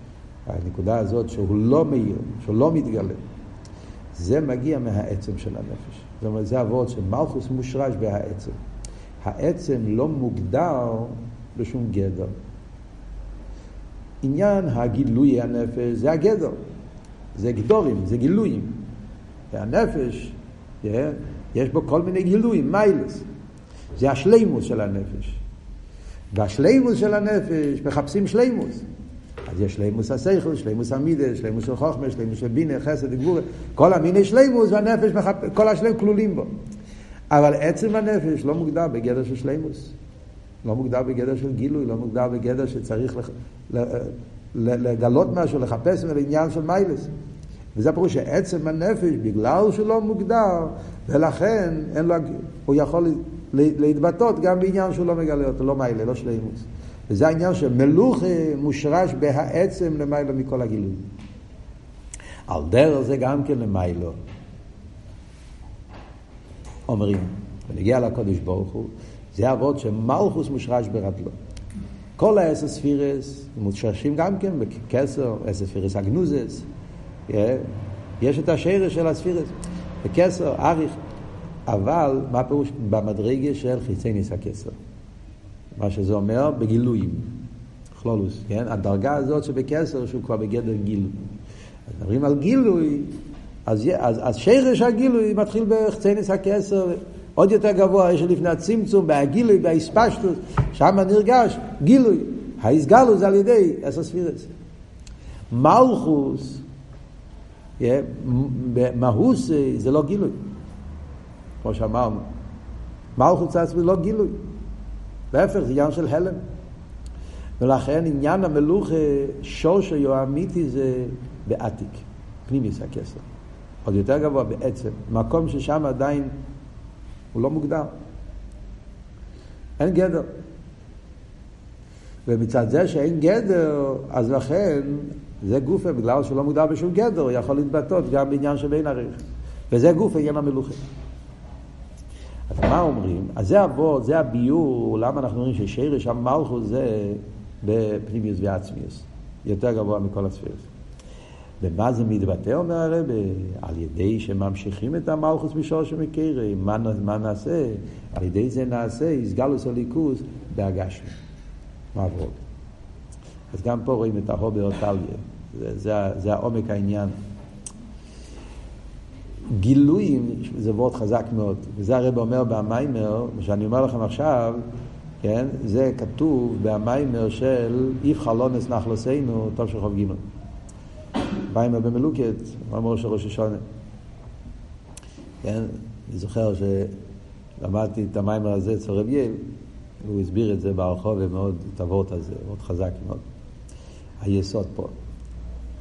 Speaker 1: הנקודה הזאת שהוא לא מאיר, שהוא לא מתגלה? זה מגיע מהעצם של הנפש. זאת אומרת, זה אבות של מלכוס מושרש בהעצם. העצם לא מוגדר בשום גדר. עניין הגילוי הנפש זה הגדר. זה גדורים, זה גילויים. והנפש, יש בו כל מיני גילויים, מיילס. זה השלימוס של הנפש. והשלימוס של הנפש, מחפשים שלימוס. אז יש שלימוס השכל, שלימוס המידה, שלימוס של חוכמה, שלימוס של בינה, חסד, גבורה. כל המיני שלימוס והנפש, מחפ... כל השלם כלולים בו. אבל עצם הנפש לא מוגדר בגדר של שלימוס. לא מוגדר בגדר של גילוי, לא מוגדר בגדר שצריך לח... לגלות משהו, לחפש עניין של מיילס. וזה פירוש שעצם הנפש, בגלל שהוא לא מוגדר, ולכן אין לו, הוא יכול להתבטאות גם בעניין שהוא לא מגלה אותו, לא מיילה, לא שלימוס. וזה העניין שמלוכה מושרש בהעצם למעלה מכל הגילוי. על דרך זה גם כן למיילו. אומרים, ונגיע לקודש ברוך הוא, זה אבות שמלכוס מושרש ברדלו. כל העשר ספירס מושרשים גם כן בכסר, עשר ספירס אגנוזס. יש את השרש של הספירס. בכסר, אריך. אבל מה פירוש במדרגה של חיצי ניס הכסר? מה שזה אומר בגילויים. כלולוס, כן? הדרגה הזאת שבכסר שהוא כבר בגדר גילוי. אז מדברים על גילוי, אז, אז, אז שרש הגילוי מתחיל בחצי הכסר, עוד יותר גבוה, יש לפני הצמצום, בהגילוי, בהספשטוס, שם נרגש גילוי. ההסגלו זה על ידי עשר ספירס. מלכוס, מהוס זה לא גילוי, כמו שאמרנו. מלכוס עצמי לא גילוי. להפך, זה עניין של הלם. ולכן עניין המלוכה, שורשו האמיתי זה בעתיק, פנימיס הכסר. עוד יותר גבוה בעצם, מקום ששם עדיין הוא לא מוגדר. אין גדר. ומצד זה שאין גדר, אז לכן זה גופה, בגלל שהוא לא מוגדר בשום גדר, הוא יכול להתבטאות גם בעניין של בין עריך. וזה גופה, עניין המלוכה. אז מה אומרים? אז זה אבות, זה הביור, למה אנחנו אומרים ששרש המלכוס זה בפנימיוס ועצמיוס. יותר גבוה מכל הספירס. במה זה מתבטא, אומר הרב? על ידי שממשיכים את המלכוס משורש ומקרי. מה, מה נעשה? על ידי זה נעשה איסגלוס הליכוס בהגשמי. מעבוד. אז גם פה רואים את ההובר טליה. זה, זה, זה העומק העניין. גילויים זה וורד חזק מאוד, וזה הרב אומר במיימר, שאני אומר לכם עכשיו, כן, זה כתוב במיימר של איף חלונס נחלוסינו, טוב של חוב גימל. מיימר במלוקת, מיימר של ראש השונה. כן, אני זוכר שלמדתי את המיימר הזה אצל רב יל, הוא הסביר את זה ברחוב ומאוד, את הוורט הזה, מאוד חזק מאוד. היסוד פה.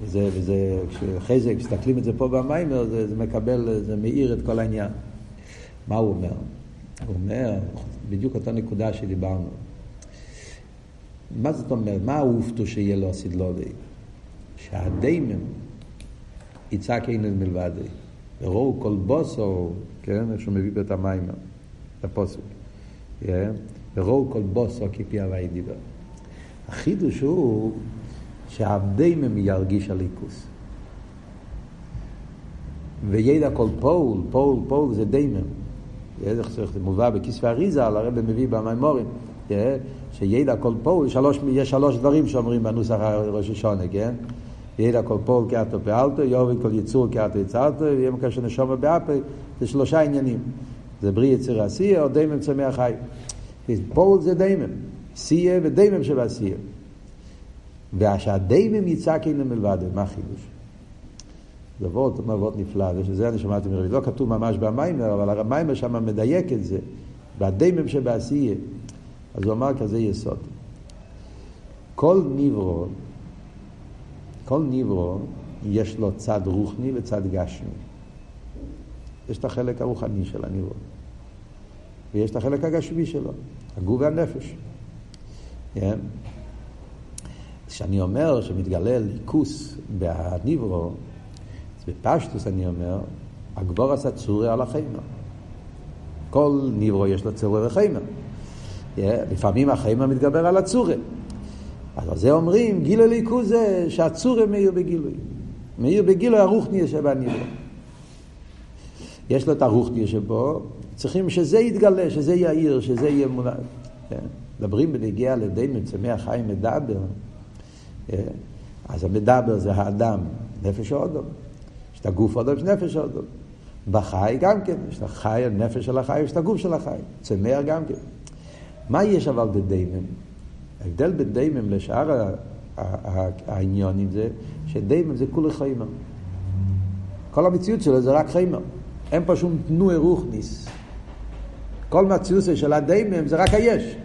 Speaker 1: וזה, וזה, אחרי זה, כשמסתכלים את זה פה במיימר, זה, זה מקבל, זה מאיר את כל העניין. מה הוא אומר? הוא אומר, בדיוק אותה נקודה שדיברנו. מה זאת אומרת? מה האופטו שיהיה לו הסדלודי? שהדיימם יצעק אינן מלבדי. וראו כל בוסו, כן, איך שהוא מביא את המיימר, את הפוסק. כן? וראו כל בוסו כפי הווי דיבר. החידוש הוא שהדיימם ירגיש הליכוס. וידע כל פול, פול, פול זה דיימם. זה מובא בכיספי אריזה, הרב מביא במימורים, שידע כל פול, שלוש, יש שלוש דברים שאומרים בנוסח ראש השונה, כן? ידע כל פול כאתו פעלתו, יובי כל יצור כאתו יצרתו, ויהיה מקשר נשומה באפה, זה שלושה עניינים. זה בריא יציר עשייה או דיימם צמח חי. פול זה דיימם, סייע ודיימם שבעשייה. ושהדיימם יצעק אין מלבד, מה החידוש? זה וורט, וורט נפלא, שזה אני שמעתי מרבי, לא כתוב ממש במיימר, אבל המיימר שם מדייק את זה, והדיימם שבעשייה. אז הוא אמר כזה יסוד. כל ניברו, כל ניברו יש לו צד רוחני וצד גשמי. יש את החלק הרוחני של הניברו, ויש את החלק הגשמי שלו, הגוף והנפש. Yeah. כשאני אומר שמתגלה ליכוס בניברו, אז בפשטוס אני אומר, הגבור עשה צורי על החיימר. כל ניברו יש לו צורי וחיימר. לפעמים החיימר מתגבר על הצורי. אז על זה אומרים, גילוי ליכוס זה שהצורי מאיר בגילוי. מאיר בגילוי הרוחניה שבניברו. יש לו את הרוחניה שבו, צריכים שזה יתגלה, שזה יאיר, שזה יהיה מונע. כן? מדברים בנגיעה לידי מצמח חיים מדבר. אה, אז המדבר זה האדם, נפש האודום. יש את הגוף האודום, יש נפש האודום. בחי גם כן, יש את החי, הנפש של החי, יש את הגוף של החי. צמח גם כן. מה יש אבל בדיימם? ההבדל בדיימם לשאר העניונים זה שדיימם זה כולי חיימר. כל המציאות שלו זה רק חיימר. אין פה שום תנועי רוחניס. כל מציאות של הדיימם זה רק היש.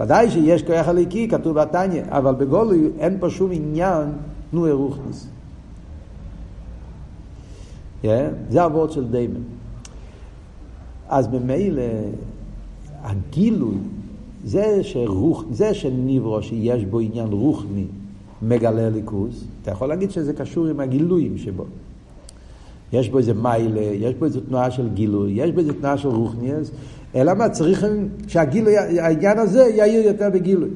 Speaker 1: ודאי שיש כוח הליקי, כתוב בתניא, אבל בגולוי אין פה שום עניין תנו רוחניס. Yeah, זה הוורד של דיימם. אז ממילא הגילוי, זה שרוח, זה שניברו שיש בו עניין רוחני מגלה ליכוז, אתה יכול להגיד שזה קשור עם הגילויים שבו. יש בו איזה מיילה, יש בו איזה תנועה של גילוי, יש בו איזה תנועה של רוחניאס, אלא מה, צריכים שהגילוי, העניין הזה יאיר יותר בגילוי.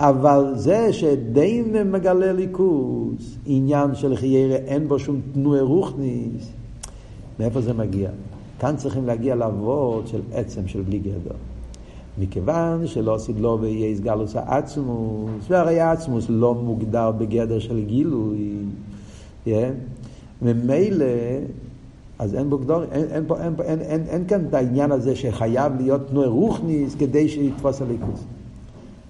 Speaker 1: אבל זה שדין מגלה ליכוז, עניין של חיירה, אין בו שום תנועה רוחניס, מאיפה זה מגיע? כאן צריכים להגיע לאבות של עצם של בלי גדר. מכיוון שלא עשית לו ויהיה סגלוס העצמוס, והרי העצמוס לא מוגדר בגדר של גילוי. Yeah. ממילא, אז אין בו גדור, אין, אין, אין, אין, אין, אין כאן את העניין הזה שחייב להיות תנועה רוחניס כדי שיתפוס הליכוס.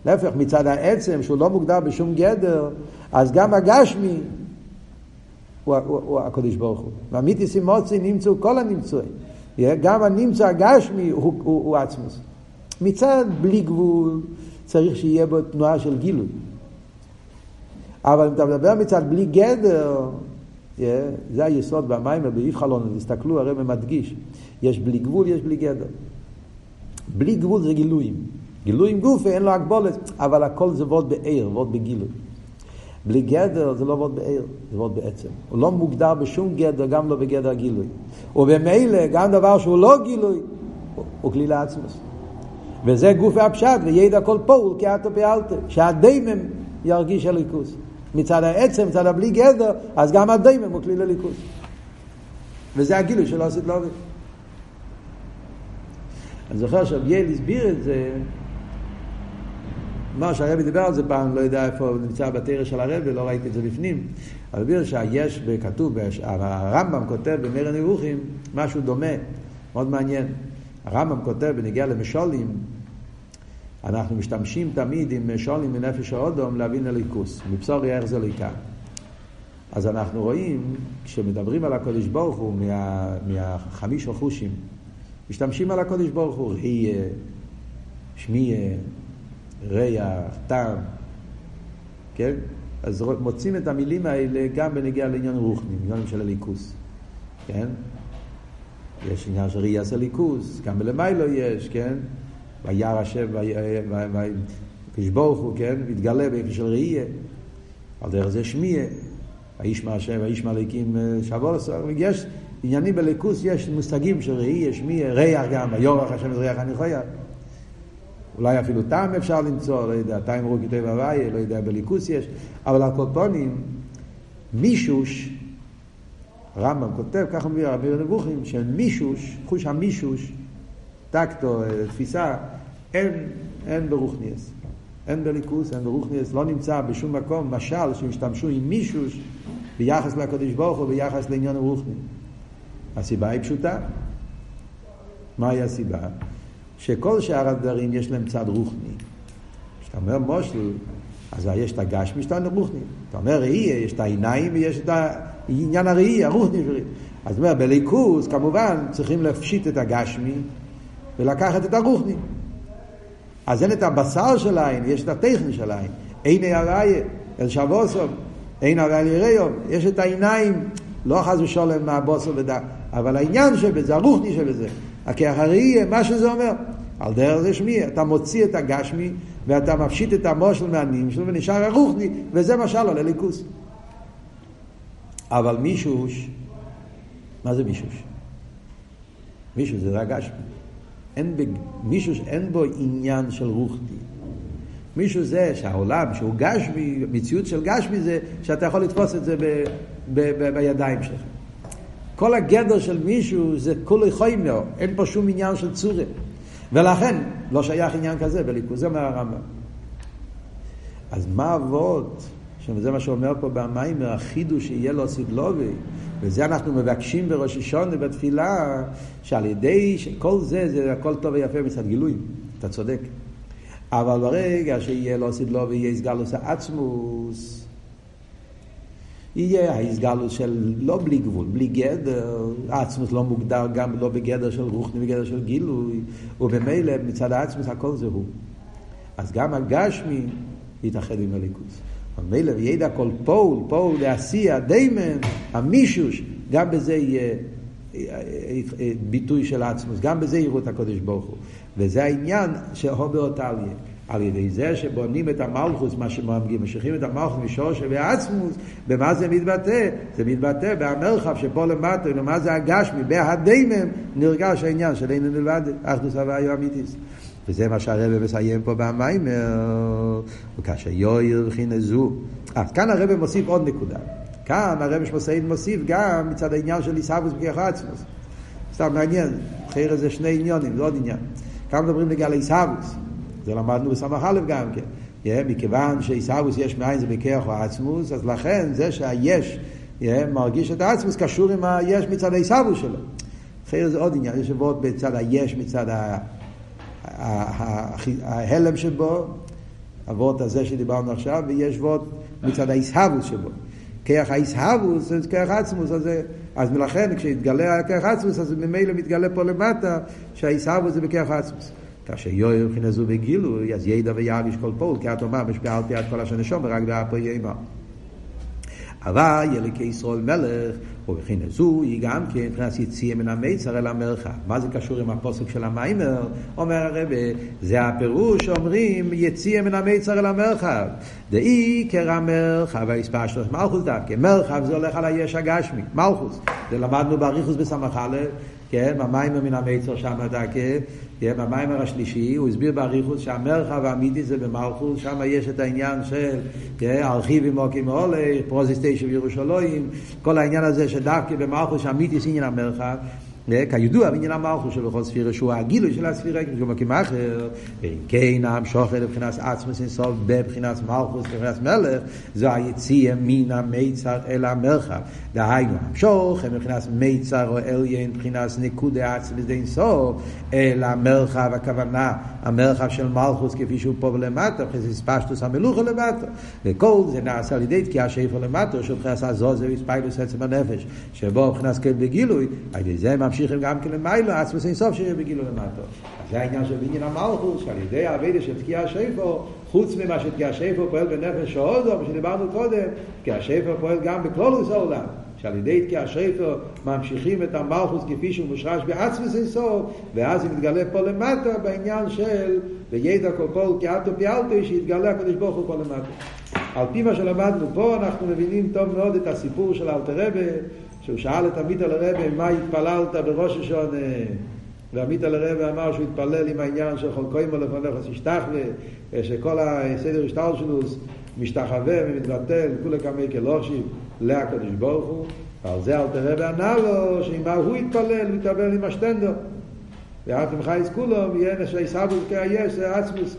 Speaker 1: להפך, מצד העצם, שהוא לא מוגדר בשום גדר, אז גם הגשמי הוא, הוא, הוא הקדוש ברוך הוא. והמיתיס מוצי נמצאו כל הנמצואים. גם הנמצא הגשמי הוא, הוא, הוא עצמוס. מצד בלי גבול צריך שיהיה בו תנועה של גילוי. אבל אם אתה מדבר מצד בלי גדר, זה היסוד במים ובאיף חלון, תסתכלו, הרי מדגיש, יש בלי גבול, יש בלי גדר. בלי גבול זה גילויים. גילויים גופי, אין לו הגבולת, אבל הכל זה וורד בעיר, וורד בגילוי. בלי גדר זה לא וורד בעיר, זה וורד בעצם. הוא לא מוגדר בשום גדר, גם לא בגדר גילוי. ובמילא, גם דבר שהוא לא גילוי, הוא כלי לעצמוס. וזה גוף הפשט, וידע כל פועל כאתו פעלת, שהדיימם ירגיש הליכוס. מצד העצם, מצד הבלי גדר, אז גם הדיימם הוא כלי לליכוס. וזה הגילוי שלא עשית לא עובד. אני זוכר שאבייל הסביר את זה, מה שהרבי דיבר על זה פעם, לא יודע איפה נמצא בתרא של הרבי, לא ראיתי את זה בפנים. אבל הסביר שיש, כתוב, הרמב"ם כותב במרד נבוכים, משהו דומה, מאוד מעניין. הרמב"ם כותב בנגיע למשולים, אנחנו משתמשים תמיד עם משולים מנפש האודום להבין הליכוס, מבשורי איך זה ליקה. אז אנחנו רואים, כשמדברים על הקודש ברוך הוא מה, מהחמיש החושים, משתמשים על הקודש ברוך הוא, ראייה, שמיעה, ריח, טעם, כן? אז מוצאים את המילים האלה גם בנגיע לעניין רוחני, עניין של הליכוס, כן? יש עניין של ראייה של ליכוס, גם בלמיילו יש, כן? וירא השם, ויש ברוך הוא, כן? מתגלה באיפה של ראייה, על דרך זה שמיע, וישמע השם, וישמע ליקים שבוע לסוהר, יש עניינים בליכוס, יש מושגים של ראייה, שמיע, ריח גם, ויורח השם את ריח אני חויה. אולי אפילו טעם אפשר למצוא, לא יודע, טעם רואה כתב הוויה, לא יודע, בליכוס יש, אבל הקופונים, מישוש, הרמב"ם כותב, ככה מביא הרבי נבוכים, שמישוש, חוש המישוש, טקטו, תפיסה, אין, אין ברוכניאס. אין בליכוס, אין ברוכניאס, לא נמצא בשום מקום משל שהשתמשו עם מישוש ביחס לקדוש ברוך הוא, ביחס לעניין הרוחני. הסיבה היא פשוטה. מהי הסיבה? שכל שאר הדברים יש להם צד רוחני. כשאתה אומר מושל, אז יש את הגשמי, יש את הרוחני. אתה אומר ראייה, יש את העיניים ויש את עניין הראי, הרוחני אז אומר, בליכוז כמובן צריכים להפשיט את הגשמי ולקחת את הרוחני. אז אין את הבשר של העין, יש את הטכני של העין. אין הראיה, אל שבוסום, אין הראיה ליראיום, יש את העיניים, לא חס ושולם מהבוסר ודם, אבל העניין שבזה, הרוחני שבזה, הכיח הראייה, מה שזה אומר. על דרך זה שמי, אתה מוציא את הגשמי ואתה מפשיט את המושל מהנים שלו ונשאר הרוחני, וזה משל עולה ליכוס. אבל מישוש, מה זה מישוש? מישוש זה רק גשמי. אין ב... מישוש אין בו עניין של רוחני. מישהו זה שהעולם שהוא גשמי, מציאות של גשמי זה שאתה יכול לתפוס את זה ב, ב, ב, בידיים שלך. כל הגדר של מישהו זה כולי חיימר, אין פה שום עניין של צורי. ולכן לא שייך עניין כזה בליכוז, זה אומר הרמב"ם. אז מה אבות? וזה מה שאומר פה במים, החידוש שיהיה לו סידלובי, וזה אנחנו מבקשים בראש השונה בתפילה, שעל ידי שכל זה, זה הכל טוב ויפה מצד גילויים, אתה צודק. אבל ברגע שיהיה לו סידלובי, יהיה סגלוס העצמוס, יהיה ההסגלות של לא בלי גבול, בלי גדר, עצמוס לא מוגדר גם לא בגדר של רוחני, בגדר של גילוי, וממילא מצד העצמוס הכל זה הוא. אז גם הגשמי יתאחד עם הליכוס. ממילא וידע כל פול, פול לעשייה, דיימן, המישוש, גם בזה יהיה ביטוי של עצמוס, גם בזה יראו את הקודש ברוך הוא. וזה העניין של הובאותליה. על ידי זה שבונים את המלכוס, מה שממשיכים את המלכוס משורש ועצמוס, במה זה מתבטא? זה מתבטא במרחב שפה למטה, ומה זה הגשמי, בהדיימם נרגש העניין של אין נלבד, אחדוס הוויו אמיתיס. וזה מה שהרבא מסיים פה במיימר, וכאשר יויר וכי זו. אז כאן הרבא מוסיף עוד נקודה. כאן הרבא שמוסיף מוסיף גם מצד העניין של עיסאוויס בכיח עצמוס. סתם מעניין, אחרי זה שני עניונים, זה עוד עניין. כאן מדברים לגבי עיסאוויס. זה למדנו בסמך א' גם כן. Yeah, מכיוון שעיסאוויס יש מאין זה בכיח או עצמוס, אז לכן זה שהיש yeah, מרגיש את העצמוס קשור עם היש מצד העיסאוויס שלו. אחרי זה עוד עניין, יש עבוד בצד היש מצד ההלם שבו, אבות הזה שדיברנו עכשיו, ויש ווד מצד האיסהבוס שבו. כיח האיסהבוס זה כיח עצמוס, אז, אז מלכן כשהתגלה הכיח עצמוס, אז ממילא מתגלה פה למטה שהאיסהבוס זה בכיח עצמוס. כאשר יויר מבחינה זו בגילוי, אז ידע וירגיש כל פול, כי את אומר, משפיע על כל השנה שומר, רק באפו יאמר. אבל ילקי ישראל מלך, ובכן זו היא גם כן מבחינת יציאה מן המיצר אל המרחב. מה זה קשור עם הפוסק של המיימר? אומר הרבה, זה הפירוש שאומרים יציאה מן המיצר אל המרחב. דאי קרא מרחב האספשטוס מלכוס דווקא. מרחב זה הולך על היש הגשמי, מלכוס. זה למדנו באריכוס בסמך א', כן, המיימר מן המיצר שם דווקא. במיימר השלישי הוא הסביר באריכות שהמרחב האמיתי זה במלכות, שם יש את העניין של ארכיבים מוקים עולי, פרוזיס תשע בירושלים, כל העניין הזה שדווקא במלכות שהאמיתי זה עניין המרחב. כידוע בעניין המלכות שבכל ספירה שהוא הגילוי של הספירה כמו כמאחר ואם כן המשוך לבחינת עצמוס אינסוף בבחינת מלכות בבחינת מלך זו היציאה מן המיצר אל המרחב. דהיינו המשוך מבחינת מיצר או אליין מבחינת נקודי עצמוס אינסוף אל המרחב הכוונה המרחב של מלכוס כפי שהוא פה ולמטה מבחינת ספשטוס המלוכה למטה. וכל זה נעשה על ידי תקיעה שפר למטה שבחינת הזוזה וספיילוס עצם הנפש שבו מבחינת כן בגילוי על ידי זה ממשיכים גם כן למיילו, עצמוס אין סוף שיהיה בגילו למטו. אז זה העניין של בניין המלכוס, שעל ידי האבדה של תקיע שפו, חוץ ממה שתקיע שפו פועל בנפש האודו, שדיברנו קודם, תקיע שפו פועל גם בכלולוס העולם. שעל ידי תקיע שפר ממשיכים את המלכוס כפי שהוא מושרש בעצמוס אין סוף, ואז היא מתגלה פה למטה בעניין של וידע כל כל כאתו פיאלתו, שיתגלה הקדוש ברוך הוא פה למטה. על פי מה שלמדנו פה אנחנו מבינים טוב מאוד את הסיפור של אלתר רבה שהוא שאל את עמית על הרבה מה התפללת בראש השונה ועמית על הרבה אמר שהוא התפלל עם העניין של חולקוים על לפניך שישתחווה שכל הסדר השטר שלו משתחווה ומתבטל כולי כמי כלושים להקדוש ברוך הוא. ועל זה אל תראה וענה לו שעם הוא התפלל? הוא התפלל עם השטנדו. ואף אם חייס כולו יהיה נשי סבוס כהיש זה עצמוס.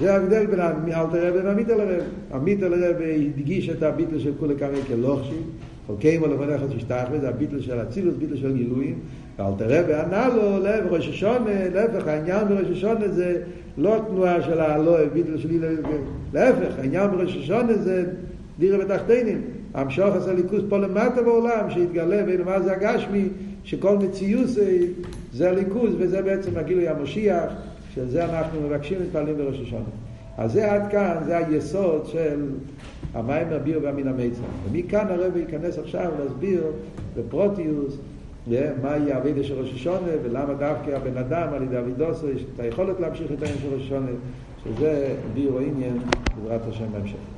Speaker 1: זה ההבדל בין אל תראה ועמית על הרבה עמית על הרבה הדגיש את הביטל של כולי כמי כלושים חוקי מול לבנך תשתחווה, זה הביטל של אצילוס, ביטל של גילויים, ואל תראה וענה לו, לב ראש השונה, להפך, העניין בראש השונה זה לא תנועה של האלוה, ביטל של אילה, להפך, העניין בראש השונה זה דירה בתחתינים, המשוך עשה ליכוס פה למטה בעולם, שיתגלה בין מה זה הגשמי, שכל מציאות זה, זה הליכוס, וזה בעצם הגילוי המשיח, שזה אנחנו מבקשים להתפעלים בראש השונה. אז זה עד כאן, זה היסוד של המים מהביר והמן המיצר. ומכאן הרב ייכנס עכשיו להסביר בפרוטיוס מהי האבידה של ראש השונה ולמה דווקא הבן אדם על ידי אבידוסו יש את היכולת להמשיך את העניין של ראש השונה שזה בירו עניין בעזרת השם בהמשך.